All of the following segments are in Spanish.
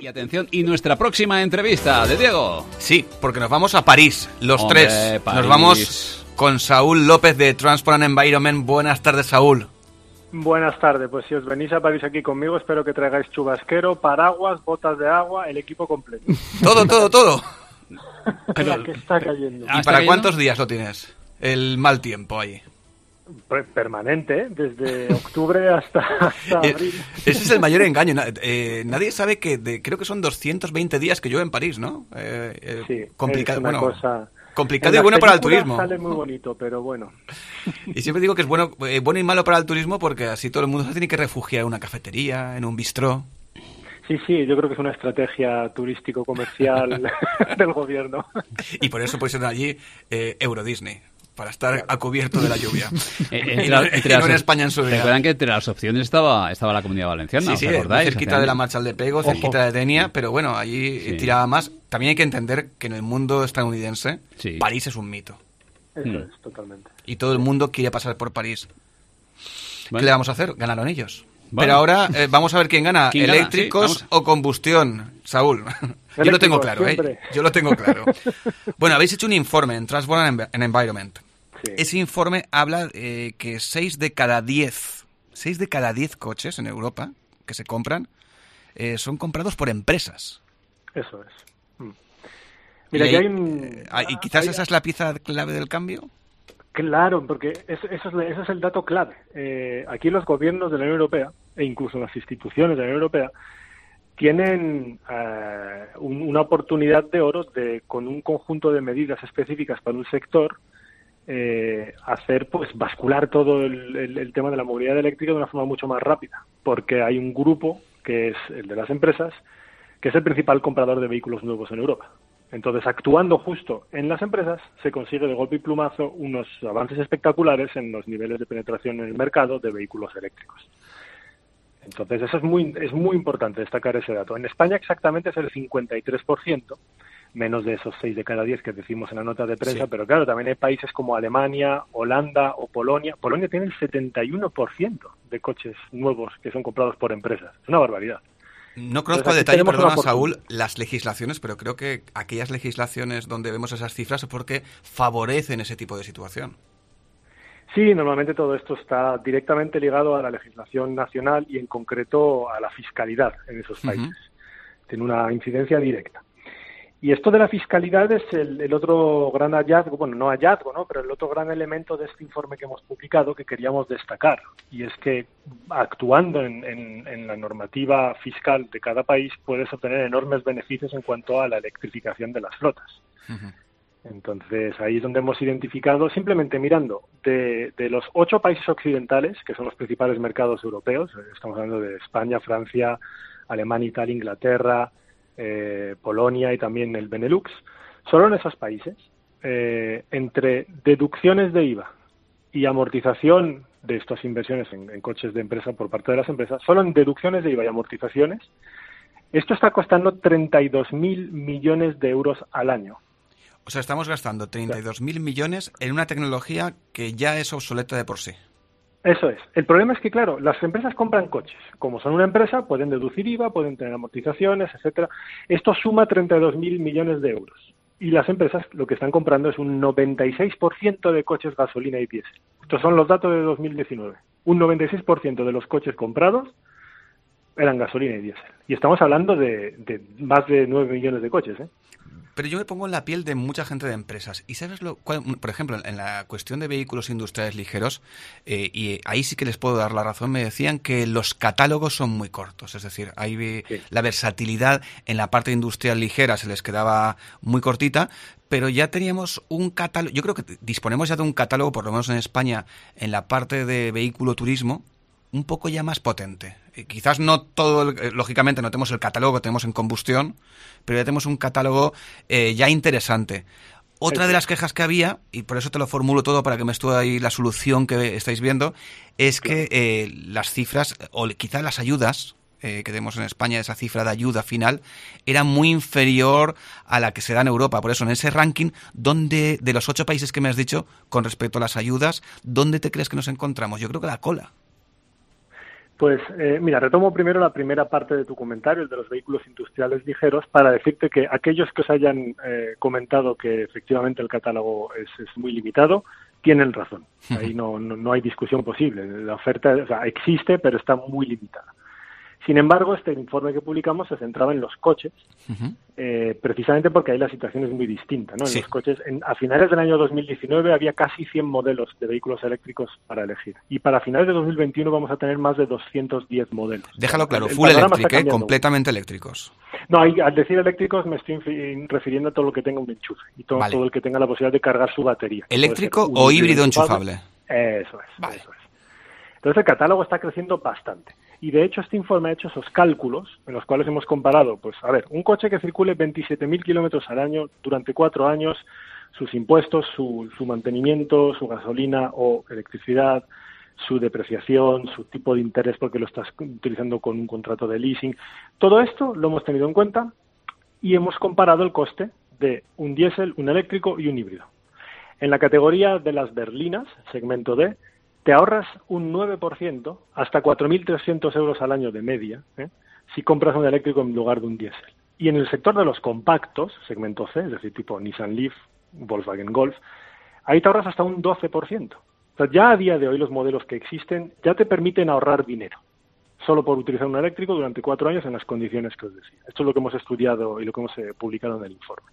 Y atención, y nuestra próxima entrevista de Diego. Sí, porque nos vamos a París, los Hombre, tres. París. Nos vamos con Saúl López de Transport and Environment. Buenas tardes, Saúl. Buenas tardes, pues si os venís a París aquí conmigo, espero que traigáis chubasquero, paraguas, botas de agua, el equipo completo. Todo, todo, todo. La que está cayendo. Ah, ¿Y ¿está para cayendo? cuántos días lo tienes? El mal tiempo ahí. Per- Permanente, ¿eh? desde octubre hasta, hasta Eh, abril. Ese es el mayor engaño. Eh, nadie sabe que de- creo que son 220 días que llueve en París, ¿no? Eh, eh, Sí, complicado, es una bueno, cosa... complicado y bueno para el turismo. Sale muy bonito, pero bueno. Y siempre digo que es bueno, eh, bueno y malo para el turismo porque así todo el mundo se tiene que refugiar en una cafetería, en un bistró. Sí, sí, yo creo que es una estrategia turístico-comercial del gobierno. Y por eso pusieron allí eh, Euro Disney, para estar a cubierto de la lluvia. Eh, y entre no, y en España en su día. Recuerdan que entre las opciones estaba, estaba la Comunidad Valenciana, Sí, ¿os sí, cerquita de la Marcha de Pego, Ojo. cerquita de Denia, pero bueno, allí Sí. tiraba más. También hay que entender que en el mundo estadounidense, Sí. París es un mito. Eso Mm. es, totalmente. Y todo el mundo quiere pasar por París. Bueno, ¿Qué le vamos a hacer? Ganaron ellos. Bueno. Pero ahora eh, vamos a ver quién gana, ¿Quién gana? eléctricos Sí, o combustión, Saúl. Yo lo tengo claro, ¿eh? Yo lo tengo claro. Bueno, habéis hecho un informe en and Environment. Sí. Ese informe habla eh, que 6 de cada 10, 6 de cada 10 coches en Europa que se compran eh, son comprados por empresas. Eso es. Mm. Mira, y, que ahí- hay un... eh, ah, y quizás hay- esa es la pieza clave del cambio. Claro, porque eso, eso es, ese es el dato clave. Eh, aquí los gobiernos de la Unión Europea, e incluso las instituciones de la Unión Europea, tienen eh, un- una oportunidad de oro de, con un conjunto de medidas específicas para un sector, eh, hacer pues bascular todo el, el- el tema de la movilidad eléctrica de una forma mucho más rápida, porque hay un grupo que es el de las empresas, que es el principal comprador de vehículos nuevos en Europa. Entonces, actuando justo en las empresas, se consigue de golpe y plumazo unos avances espectaculares en los niveles de penetración en el mercado de vehículos eléctricos. Entonces, eso es muy, es muy importante destacar ese dato. En España exactamente es el 53%, menos de esos 6 de cada 10 que decimos en la nota de prensa, Sí. pero claro, también hay países como Alemania, Holanda o Polonia. Polonia tiene el 71% de coches nuevos que son comprados por empresas. Es una barbaridad. No conozco a detalle, perdona Saúl, las legislaciones, pero creo que aquellas legislaciones donde vemos esas cifras es porque favorecen ese tipo de situación. Sí, normalmente todo esto está directamente ligado a la legislación nacional y en concreto a la fiscalidad en esos países. Tiene una incidencia directa. Y esto de la fiscalidad es el, el otro gran hallazgo, bueno, no hallazgo, ¿no? pero el otro gran elemento de este informe que hemos publicado que queríamos destacar. Y es que actuando en, en- en la normativa fiscal de cada país puedes obtener enormes beneficios en cuanto a la electrificación de las flotas. Entonces, ahí es donde hemos identificado, simplemente mirando, de, de los ocho países occidentales, que son los principales mercados europeos, estamos hablando de España, Francia, Alemania, Italia, Inglaterra, eh, Polonia y también el Benelux, solo en esos países, eh, entre deducciones de IVA y amortización de estas inversiones en, en coches de empresa por parte de las empresas, solo en deducciones de IVA y amortizaciones, esto está costando 32.000 millones de euros al año. O sea, estamos gastando 32.000 millones en una tecnología que ya es obsoleta de por sí. Eso es. El problema es que, claro, las empresas compran coches. Como son una empresa, pueden deducir IVA, pueden tener amortizaciones, etcétera. Esto suma 32.000 millones de euros. Y las empresas lo que están comprando es un 96% de coches gasolina y diésel. Estos son los datos de 2019. Un 96% de los coches comprados eran gasolina y diésel. Y estamos hablando de, de más de 9 millones de coches, ¿eh? Pero yo me pongo en la piel de mucha gente de empresas. Y sabes lo cuál- por ejemplo, en la cuestión de vehículos industriales ligeros, eh, y ahí sí que les puedo dar la razón, me decían que los catálogos son muy cortos. Es decir, ahí Sí. la versatilidad en la parte industrial ligera se les quedaba muy cortita, pero ya teníamos un catálogo, yo creo que disponemos ya de un catálogo, por lo menos en España, en la parte de vehículo turismo, un poco ya más potente. Eh, quizás no todo, el- eh, lógicamente no tenemos el catálogo que tenemos en combustión, pero ya tenemos un catálogo eh, ya interesante. Otra de las quejas que había, y por eso te lo formulo todo para que me estuve ahí la solución que estáis viendo, es que eh, las cifras, o quizás las ayudas eh, que tenemos en España, esa cifra de ayuda final, era muy inferior a la que se da en Europa. Por eso, en ese ranking, ¿dónde, de los ocho países que me has dicho, con respecto a las ayudas, ¿dónde te crees que nos encontramos? Yo creo que la cola. Pues eh, mira, retomo primero la primera parte de tu comentario, el de los vehículos industriales ligeros, para decirte que aquellos que os hayan eh, comentado que efectivamente el catálogo es, es muy limitado, tienen razón. Ahí no, no, no, hay discusión posible. La oferta o sea, existe, pero está muy limitada. Sin embargo, este informe que publicamos se centraba en los coches, uh -huh. eh, precisamente porque ahí la situación es muy distinta. ¿no? En sí. los coches, en, a finales del año 2019 había casi 100 modelos de vehículos eléctricos para elegir. Y para finales de 2021 vamos a tener más de 210 modelos. Déjalo claro, el, el full eléctrico, ¿eh? completamente eléctricos. No, hay, al decir eléctricos me estoy refiriendo a todo lo que tenga un enchufe y todo, vale. todo el que tenga la posibilidad de cargar su batería. ¿Eléctrico o híbrido enchufable? Eso es, vale. eso es. Entonces el catálogo está creciendo bastante. Y de hecho este informe ha hecho esos cálculos en los cuales hemos comparado, pues a ver, un coche que circule 27.000 kilómetros al año durante cuatro años, sus impuestos, su, su mantenimiento, su gasolina o electricidad, su depreciación, su tipo de interés porque lo estás utilizando con un contrato de leasing. Todo esto lo hemos tenido en cuenta y hemos comparado el coste de un diésel, un eléctrico y un híbrido. En la categoría de las berlinas, segmento D, te ahorras un 9%, hasta 4.300 euros al año de media, ¿eh? si compras un eléctrico en lugar de un diésel. Y en el sector de los compactos, segmento C, es decir, tipo Nissan Leaf, Volkswagen Golf, ahí te ahorras hasta un 12%. O sea, ya a día de hoy los modelos que existen ya te permiten ahorrar dinero, solo por utilizar un eléctrico durante cuatro años en las condiciones que os decía. Esto es lo que hemos estudiado y lo que hemos eh, publicado en el informe.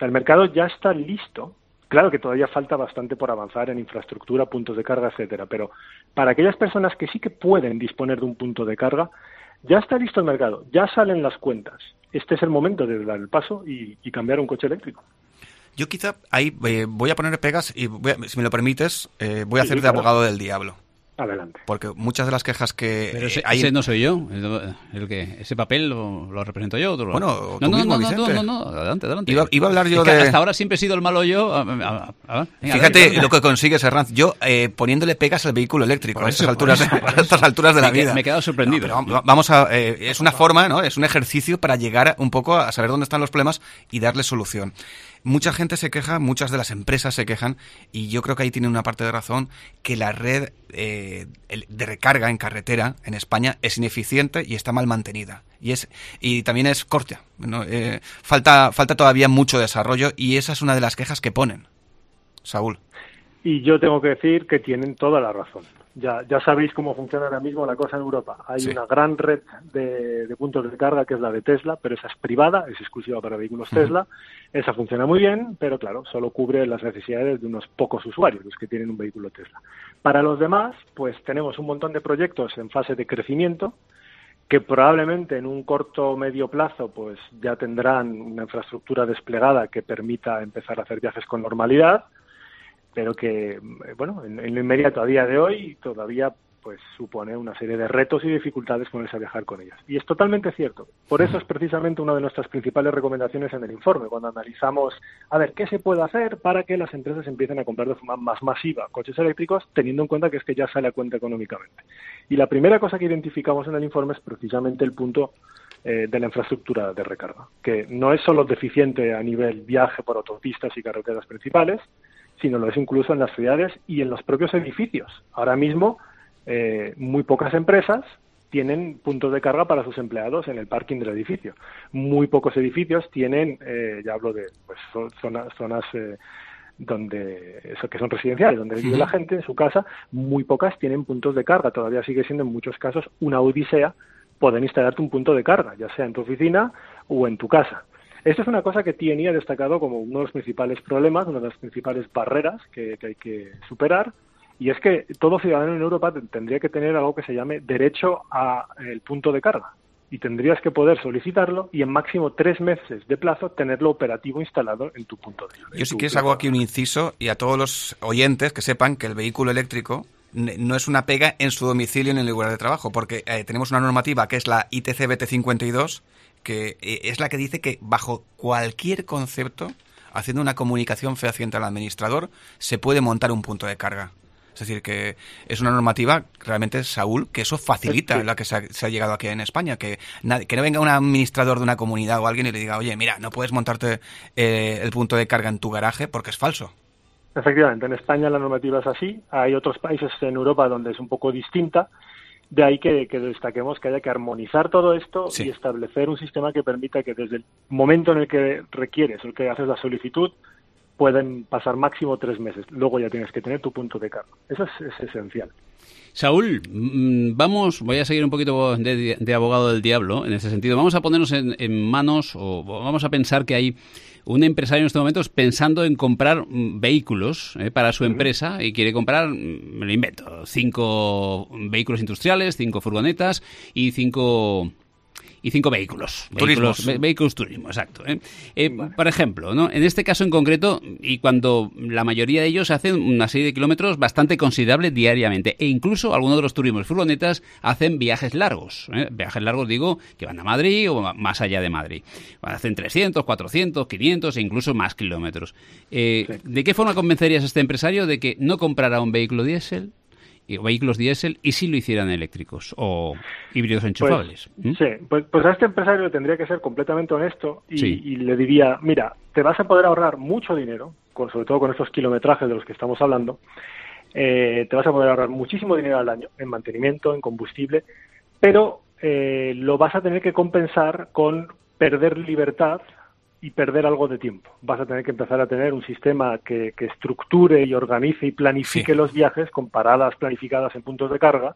El mercado ya está listo Claro que todavía falta bastante por avanzar en infraestructura, puntos de carga, etcétera, pero para aquellas personas que sí que pueden disponer de un punto de carga, ya está listo el mercado, ya salen las cuentas. Este es el momento de dar el paso y, y cambiar un coche eléctrico. Yo quizá ahí eh, voy a poner pegas y a, si me lo permites, eh, voy a sí, hacer de claro. abogado del diablo. Adelante. Porque muchas de las quejas que. Pero ese, hay... ese no soy yo. El, el, que ese papel lo, lo represento yo. Otro bueno, no, tú no, mismo, no, no, no, no, adelante, adelante. Iba, iba a hablar yo es que de. Hasta ahora siempre he sido el malo yo. A, a, a, venga, Fíjate ver, lo que consigues, Herranz. Yo eh, poniéndole pegas al vehículo eléctrico a estas, alturas, de, a estas alturas de la me, vida. Me he quedado sorprendido. No, vamos a. Eh, es una forma, ¿no? Es un ejercicio para llegar un poco a saber dónde están los problemas y darle solución. Mucha gente se queja, muchas de las empresas se quejan, y yo creo que ahí tiene una parte de razón, que la red eh, de recarga en carretera en España es ineficiente y está mal mantenida. Y, es, y también es corta. ¿no? Eh, falta, falta todavía mucho desarrollo y esa es una de las quejas que ponen. Saúl. Y yo tengo que decir que tienen toda la razón. Ya, ya sabéis cómo funciona ahora mismo la cosa en Europa. Hay sí. una gran red de, de, puntos de carga que es la de Tesla, pero esa es privada, es exclusiva para vehículos uh -huh. Tesla. Esa funciona muy bien, pero claro, solo cubre las necesidades de unos pocos usuarios, los que tienen un vehículo Tesla. Para los demás, pues tenemos un montón de proyectos en fase de crecimiento que probablemente en un corto o medio plazo pues ya tendrán una infraestructura desplegada que permita empezar a hacer viajes con normalidad pero que, bueno, en, en, lo inmediato a día de hoy todavía pues supone una serie de retos y dificultades ponerse a viajar con ellas. Y es totalmente cierto. Por eso es precisamente una de nuestras principales recomendaciones en el informe, cuando analizamos, a ver, ¿qué se puede hacer para que las empresas empiecen a comprar de forma más masiva coches eléctricos, teniendo en cuenta que es que ya sale a cuenta económicamente? Y la primera cosa que identificamos en el informe es precisamente el punto eh, de la infraestructura de recarga, que no es solo deficiente a nivel viaje por autopistas y carreteras principales, sino lo es incluso en las ciudades y en los propios edificios. Ahora mismo, eh, muy pocas empresas tienen puntos de carga para sus empleados en el parking del edificio. Muy pocos edificios tienen, eh, ya hablo de pues, zonas, zonas eh, donde eso que son residenciales, donde vive la gente en su casa, muy pocas tienen puntos de carga. Todavía sigue siendo en muchos casos una odisea poder instalarte un punto de carga, ya sea en tu oficina o en tu casa. Esto es una cosa que TNI ha destacado como uno de los principales problemas, una de las principales barreras que, que hay que superar, y es que todo ciudadano en Europa tendría que tener algo que se llame derecho al punto de carga. Y tendrías que poder solicitarlo y en máximo tres meses de plazo tenerlo operativo instalado en tu punto de carga. Yo si quieres hago aquí un inciso y a todos los oyentes que sepan que el vehículo eléctrico no es una pega en su domicilio en el lugar de trabajo, porque eh, tenemos una normativa que es la ITC BT52 que es la que dice que bajo cualquier concepto, haciendo una comunicación fehaciente al administrador, se puede montar un punto de carga. Es decir, que es una normativa, realmente, Saúl, que eso facilita la que se ha, se ha llegado aquí en España. Que, nadie, que no venga un administrador de una comunidad o alguien y le diga, oye, mira, no puedes montarte eh, el punto de carga en tu garaje porque es falso. Efectivamente, en España la normativa es así. Hay otros países en Europa donde es un poco distinta De ahí que, destaquemos que haya que armonizar todo esto y establecer un sistema que permita que desde el momento en el que requieres, el que haces la solicitud, pueden pasar máximo tres meses. Luego ya tienes que tener tu punto de carga. Eso es, esencial. Saúl, mm, vamos, voy a seguir un poquito de, abogado del diablo en ese sentido. Vamos a ponernos en, manos o vamos a pensar que hay un empresario en estos momentos pensando en comprar mm, vehículos eh, para su empresa y quiere comprar, mm, me lo invento, cinco vehículos industriales, cinco furgonetas y cinco y cinco vehículos. Vehículos, vehículos turismo, exacto. ¿eh? Eh, por ejemplo, ¿no? en este caso en concreto, y cuando la mayoría de ellos hacen una serie de kilómetros bastante considerable diariamente, e incluso algunos de los turismos furgonetas hacen viajes largos. ¿eh? Viajes largos, digo, que van a Madrid o más allá de Madrid. Hacen 300, 400, 500 e incluso más kilómetros. ¿De qué forma convencerías a este empresario de que no comprará un vehículo diésel, vehículos diésel y si lo hicieran eléctricos o híbridos pues, enchufables. Sí, pues, pues, a este empresario tendría que ser completamente honesto y, le diría, mira, te vas a poder ahorrar mucho dinero, con, sobre todo con estos kilometrajes de los que estamos hablando, eh, te vas a poder ahorrar muchísimo dinero al año en mantenimiento, en combustible, pero eh, lo vas a tener que compensar con perder libertad y perder algo de tiempo. Vas a tener que empezar a tener un sistema que, estructure y organice y planifique los viajes con paradas planificadas en puntos de carga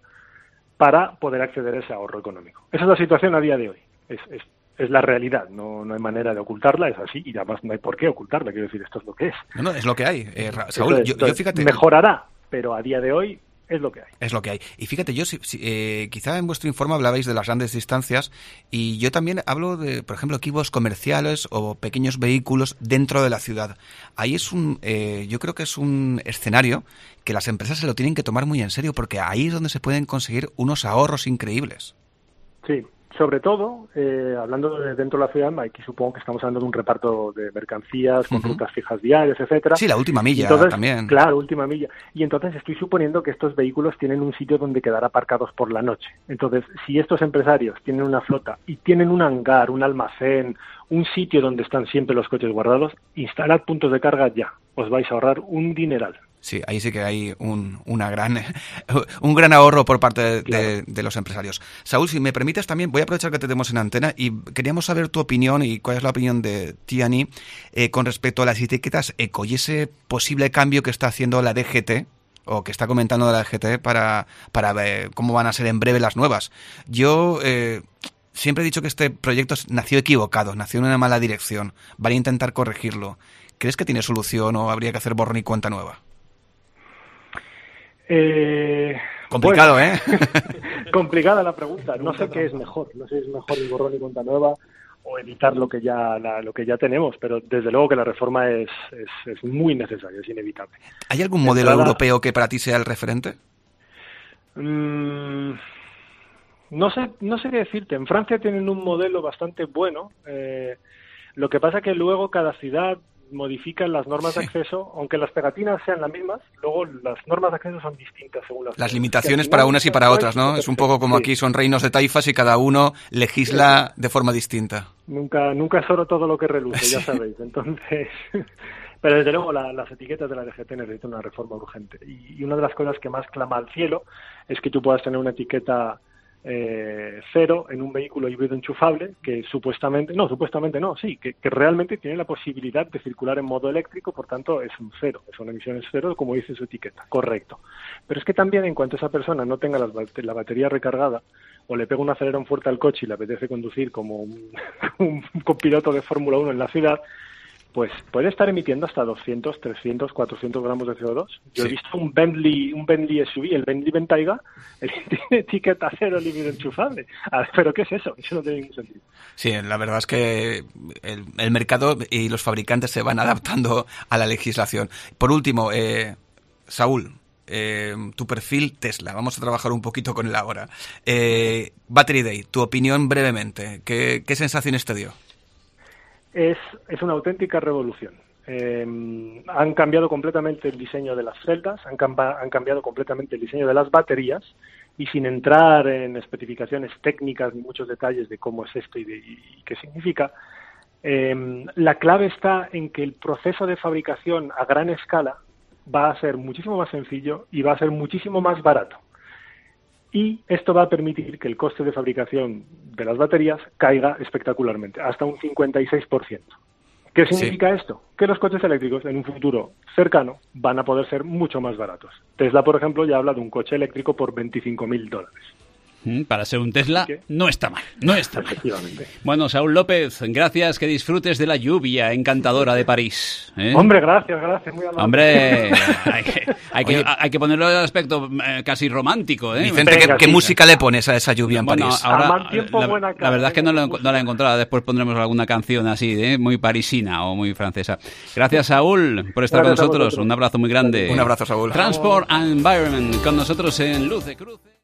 para poder acceder a ese ahorro económico. Esa es la situación a día de hoy. Es, es, la realidad, no, no hay manera de ocultarla, es así y además no hay por qué ocultarla. Quiero decir, esto es lo que es. No, no es lo que hay. Eh, Saúl, yo, fíjate. Mejorará, pero a día de hoy es lo que hay. Es lo que hay. Y fíjate, yo eh, quizá en vuestro informe hablabais de las grandes distancias y yo también hablo de, por ejemplo, equipos comerciales o pequeños vehículos dentro de la ciudad. Ahí es un, eh, yo creo que es un escenario que las empresas se lo tienen que tomar muy en serio porque ahí es donde se pueden conseguir unos ahorros increíbles. Sí, sobre todo, eh, hablando de dentro de la ciudad, aquí supongo que estamos hablando de un reparto de mercancías con rutas fijas diarias, etcétera. Sí, la última milla también. Claro, última milla. Y entonces estoy suponiendo que estos vehículos tienen un sitio donde quedar aparcados por la noche. Entonces, si estos empresarios tienen una flota y tienen un hangar, un almacén, un sitio donde están siempre los coches guardados, instalad puntos de carga ya. Os vais a ahorrar un dineral. Sí, ahí sí que hay un, una gran, un gran ahorro por parte de, los empresarios. Saúl, si me permites también, voy a aprovechar que te tenemos en antena y queríamos saber tu opinión y cuál es la opinión de Tiani eh, con respecto a las etiquetas eco y ese posible cambio que está haciendo la DGT o que está comentando la DGT para, para ver cómo van a ser en breve las nuevas. Yo eh, siempre he dicho que este proyecto nació equivocado, nació en una mala dirección. Van a intentar corregirlo. ¿Crees que tiene solución o habría que hacer borrón y cuenta nueva? Eh, Complicado, ¿eh? complicada la pregunta. No sé qué es mejor. No sé si es mejor el borrón y cuenta nueva o evitar lo que ya lo que ya tenemos, pero desde luego que la reforma es, es, muy necesaria, es inevitable. ¿Hay algún modelo europeo que para ti sea el referente? Mm, no sé no sé qué decirte. En Francia tienen un modelo bastante bueno. Eh, lo que pasa que luego cada ciudad modifican las normas de acceso, aunque las pegatinas sean las mismas, luego las normas de acceso son distintas según las Las limitaciones para unas y para otras, ¿no? Es un poco como aquí son reinos de taifas y cada uno legisla de forma distinta. Nunca nunca es oro todo lo que reluce, ya sabéis. Entonces, pero desde luego las etiquetas de la DGT necesitan una reforma urgente. y una de las cosas que más clama al cielo es que tú puedas tener una etiqueta eh, cero en un vehículo híbrido enchufable que supuestamente, no, supuestamente no, sí, que, realmente tiene la posibilidad de circular en modo eléctrico, por tanto es un cero, son emisiones cero, como dice su etiqueta, correcto. Pero es que también en cuanto esa persona no tenga la batería recargada o le pega un acelerón fuerte al coche y le apetece conducir como un, un copiloto de Fórmula 1 en la ciudad, pues puede estar emitiendo hasta 200, 300, 400 gramos de CO2. Yo he visto un Bentley, un Bentley SUV, el Bentley Bentayga, tiene etiqueta cero líquido enchufable. pero ¿qué es eso? Eso no tiene ningún sentido. Sí, la verdad es que el, mercado y los fabricantes se van adaptando a la legislación. Por último, eh, Saúl, eh, tu perfil Tesla. Vamos a trabajar un poquito con él ahora. Eh, Battery Day, tu opinión brevemente. ¿Qué, qué sensaciones te dio? Es, es una auténtica revolución. Em, han cambiado completamente el diseño de las celdas, han, han, cambiado completamente el diseño de las baterías y sin entrar en especificaciones técnicas ni muchos detalles de cómo es esto y, qué significa, em, la clave está en que el proceso de fabricación a gran escala va a ser muchísimo más sencillo y va a ser muchísimo más barato. Y esto va a permitir que el coste de fabricación de las baterías caiga espectacularmente, hasta un 56%. ¿Qué significa esto? Que los coches eléctricos en un futuro cercano van a poder ser mucho más baratos. Tesla, por ejemplo, ya habla de un coche eléctrico por 25.000 dólares. Para ser un Tesla, no está mal, no está mal. Efectivamente. Bueno, Saúl López, gracias, que disfrutes de la lluvia encantadora de París. ¿eh? Hombre, gracias, gracias, muy amable. Hombre, hay que, hay que, hay que ponerlo el aspecto eh, casi romántico. ¿eh? Vicente, ¿qué, Venga, qué sí. música le pones a esa lluvia en Bueno, París? ahora, tiempo, la, buena cara. la verdad es que no, lo- no la he encontrado. Después pondremos alguna canción así, ¿eh? muy parisina o muy francesa. Gracias, Saúl, por estar Gracias con nosotros. Un abrazo muy grande. Un abrazo, Saúl. Transport and Environment con nosotros en Luz de Cruce.